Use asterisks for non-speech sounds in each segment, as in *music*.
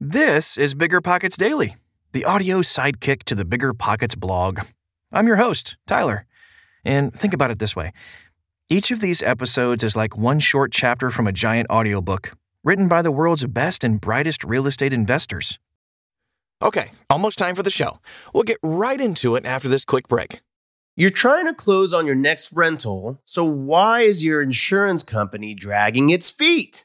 This is Bigger Pockets Daily, the audio sidekick to the Bigger Pockets blog. I'm your host, Tyler. And think about it this way each of these episodes is like one short chapter from a giant audiobook written by the world's best and brightest real estate investors. Okay, almost time for the show. We'll get right into it after this quick break. You're trying to close on your next rental, so why is your insurance company dragging its feet?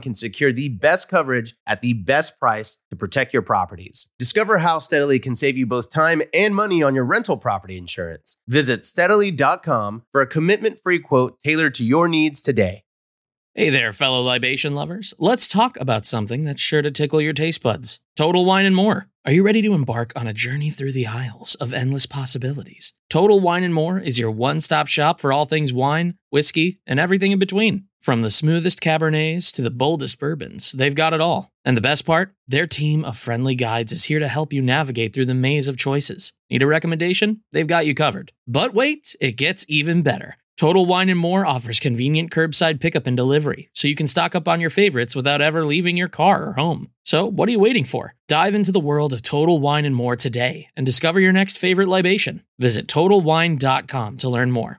can secure the best coverage at the best price to protect your properties. Discover how Steadily can save you both time and money on your rental property insurance. Visit steadily.com for a commitment free quote tailored to your needs today. Hey there, fellow libation lovers. Let's talk about something that's sure to tickle your taste buds Total Wine and More. Are you ready to embark on a journey through the aisles of endless possibilities? Total Wine and More is your one stop shop for all things wine, whiskey, and everything in between. From the smoothest Cabernets to the boldest bourbons, they've got it all. And the best part? Their team of friendly guides is here to help you navigate through the maze of choices. Need a recommendation? They've got you covered. But wait, it gets even better. Total Wine and More offers convenient curbside pickup and delivery, so you can stock up on your favorites without ever leaving your car or home. So, what are you waiting for? Dive into the world of Total Wine and More today and discover your next favorite libation. Visit TotalWine.com to learn more.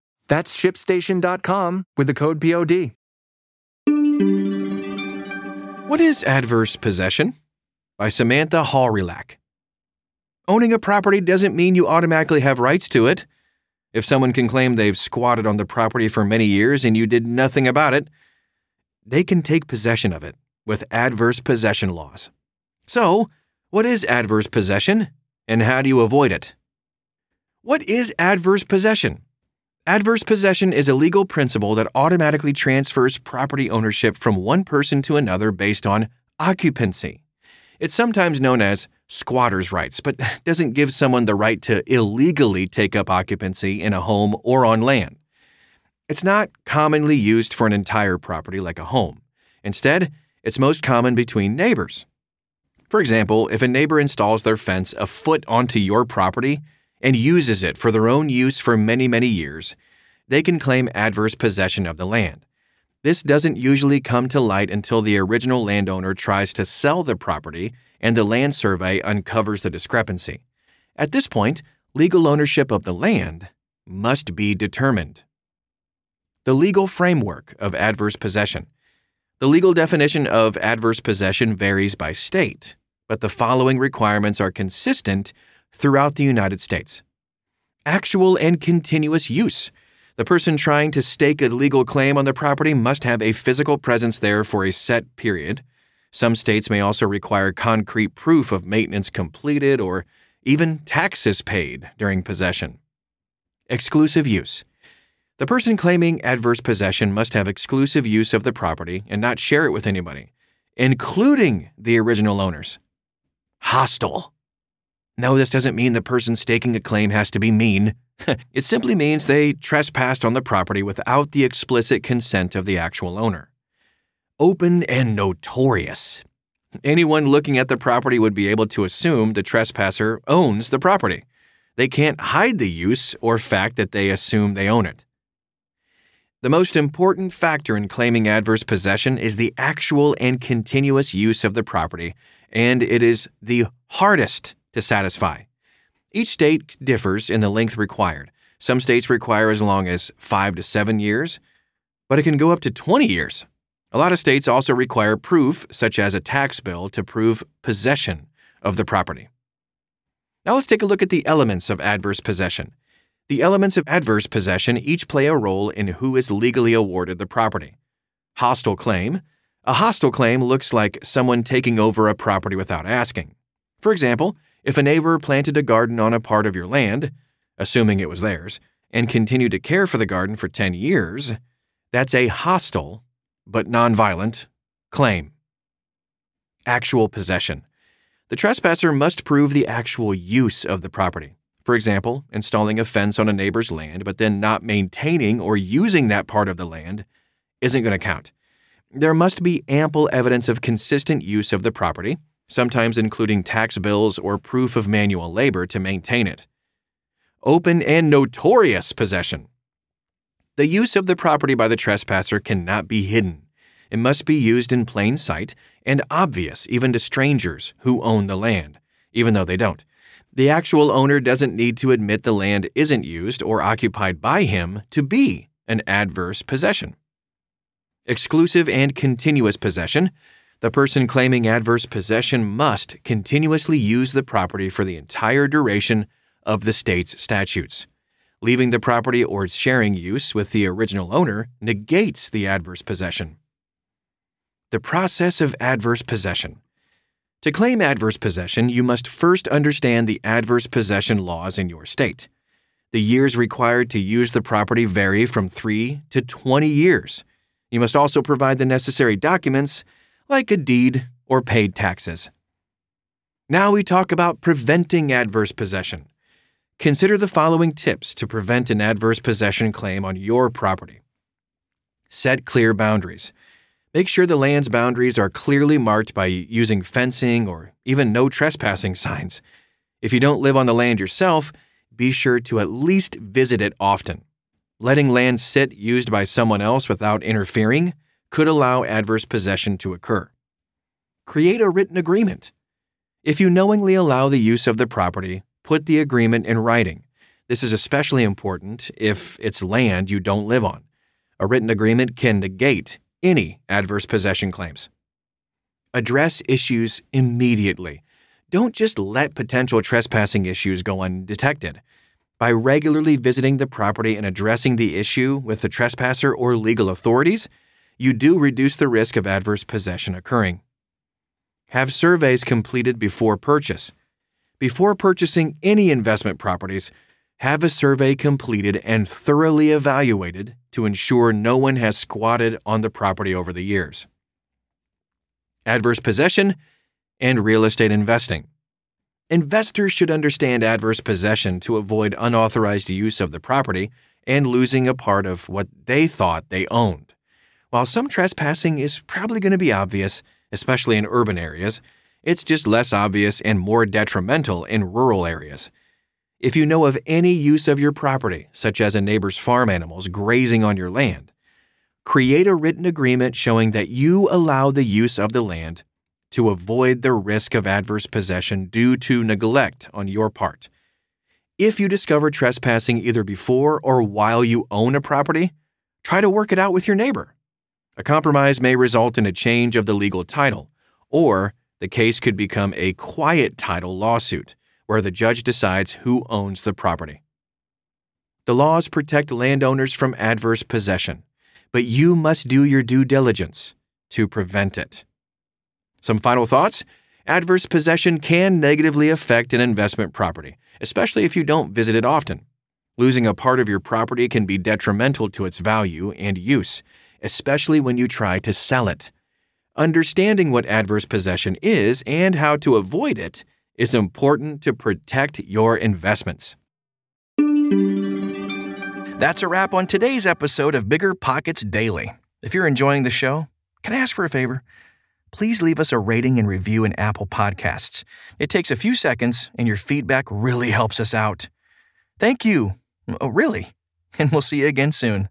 That's shipstation.com with the code POD. What is adverse possession? By Samantha Hawrylack. Owning a property doesn't mean you automatically have rights to it. If someone can claim they've squatted on the property for many years and you did nothing about it, they can take possession of it with adverse possession laws. So, what is adverse possession and how do you avoid it? What is adverse possession? Adverse possession is a legal principle that automatically transfers property ownership from one person to another based on occupancy. It's sometimes known as squatter's rights, but *laughs* doesn't give someone the right to illegally take up occupancy in a home or on land. It's not commonly used for an entire property like a home. Instead, it's most common between neighbors. For example, if a neighbor installs their fence a foot onto your property and uses it for their own use for many, many years, they can claim adverse possession of the land. This doesn't usually come to light until the original landowner tries to sell the property and the land survey uncovers the discrepancy. At this point, legal ownership of the land must be determined. The legal framework of adverse possession. The legal definition of adverse possession varies by state, but the following requirements are consistent throughout the United States. Actual and continuous use. The person trying to stake a legal claim on the property must have a physical presence there for a set period. Some states may also require concrete proof of maintenance completed or even taxes paid during possession. Exclusive use. The person claiming adverse possession must have exclusive use of the property and not share it with anybody, including the original owners. Hostile. No, this doesn't mean the person staking a claim has to be mean. *laughs* it simply means they trespassed on the property without the explicit consent of the actual owner open and notorious. Anyone looking at the property would be able to assume the trespasser owns the property. They can't hide the use or fact that they assume they own it. The most important factor in claiming adverse possession is the actual and continuous use of the property, and it is the hardest to satisfy. Each state differs in the length required. Some states require as long as five to seven years, but it can go up to 20 years. A lot of states also require proof, such as a tax bill, to prove possession of the property. Now let's take a look at the elements of adverse possession. The elements of adverse possession each play a role in who is legally awarded the property. Hostile claim. A hostile claim looks like someone taking over a property without asking. For example, if a neighbor planted a garden on a part of your land, assuming it was theirs, and continued to care for the garden for 10 years, that's a hostile, but nonviolent, claim. Actual possession. The trespasser must prove the actual use of the property. For example, installing a fence on a neighbor's land, but then not maintaining or using that part of the land isn't going to count. There must be ample evidence of consistent use of the property, sometimes including tax bills or proof of manual labor to maintain it. Open and notorious possession. The use of the property by the trespasser cannot be hidden. It must be used in plain sight and obvious even to strangers who own the land, even though they don't. The actual owner doesn't need to admit the land isn't used or occupied by him to be an adverse possession. Exclusive and continuous possession. The person claiming adverse possession must continuously use the property for the entire duration of the state's statutes. Leaving the property or its sharing use with the original owner negates the adverse possession. The process of adverse possession. To claim adverse possession, you must first understand the adverse possession laws in your state. The years required to use the property vary from 3 to 20 years. You must also provide the necessary documents, like a deed or paid taxes. Now we talk about preventing adverse possession. Consider the following tips to prevent an adverse possession claim on your property. Set clear boundaries. Make sure the land's boundaries are clearly marked by using fencing or even no trespassing *laughs* signs. If you don't live on the land yourself, be sure to at least visit it often. Letting land sit used by someone else without interfering could allow adverse possession to occur. Create a written agreement. If you knowingly allow the use of the property, put the agreement in writing. This is especially important if it's land you don't live on. A written agreement can negate any adverse possession claims. Address issues immediately. Don't just let potential trespassing issues go undetected. By regularly visiting the property and addressing the issue with the trespasser or legal authorities, you do reduce the risk of adverse possession occurring. Have surveys completed before purchase. Before purchasing any investment properties, have a survey completed and thoroughly evaluated to ensure no one has squatted on the property over the years. Adverse possession and real estate investing. Investors should understand adverse possession to avoid unauthorized use of the property and losing a part of what they thought they owned. While some trespassing is probably going to be obvious, especially in urban areas, it's just less obvious and more detrimental in rural areas. If you know of any use of your property, such as a neighbor's farm animals grazing on your land, create a written agreement showing that you allow the use of the land to avoid the risk of adverse possession due to neglect on your part. If you discover trespassing either before or while you own a property, try to work it out with your neighbor. A compromise may result in a change of the legal title, or the case could become a quiet title lawsuit where the judge decides who owns the property. The laws protect landowners from adverse possession, but you must do your due diligence to prevent it. Some final thoughts? Adverse possession can negatively affect an investment property, especially if you don't visit it often. Losing a part of your property can be detrimental to its value and use, especially when you try to sell it. Understanding what adverse possession is and how to avoid it is important to protect your investments. That's a wrap on today's episode of Bigger Pockets Daily. If you're enjoying the show, can I ask for a favor? Please leave us a rating and review in Apple Podcasts. It takes a few seconds, and your feedback really helps us out. Thank you. Oh, really? And we'll see you again soon.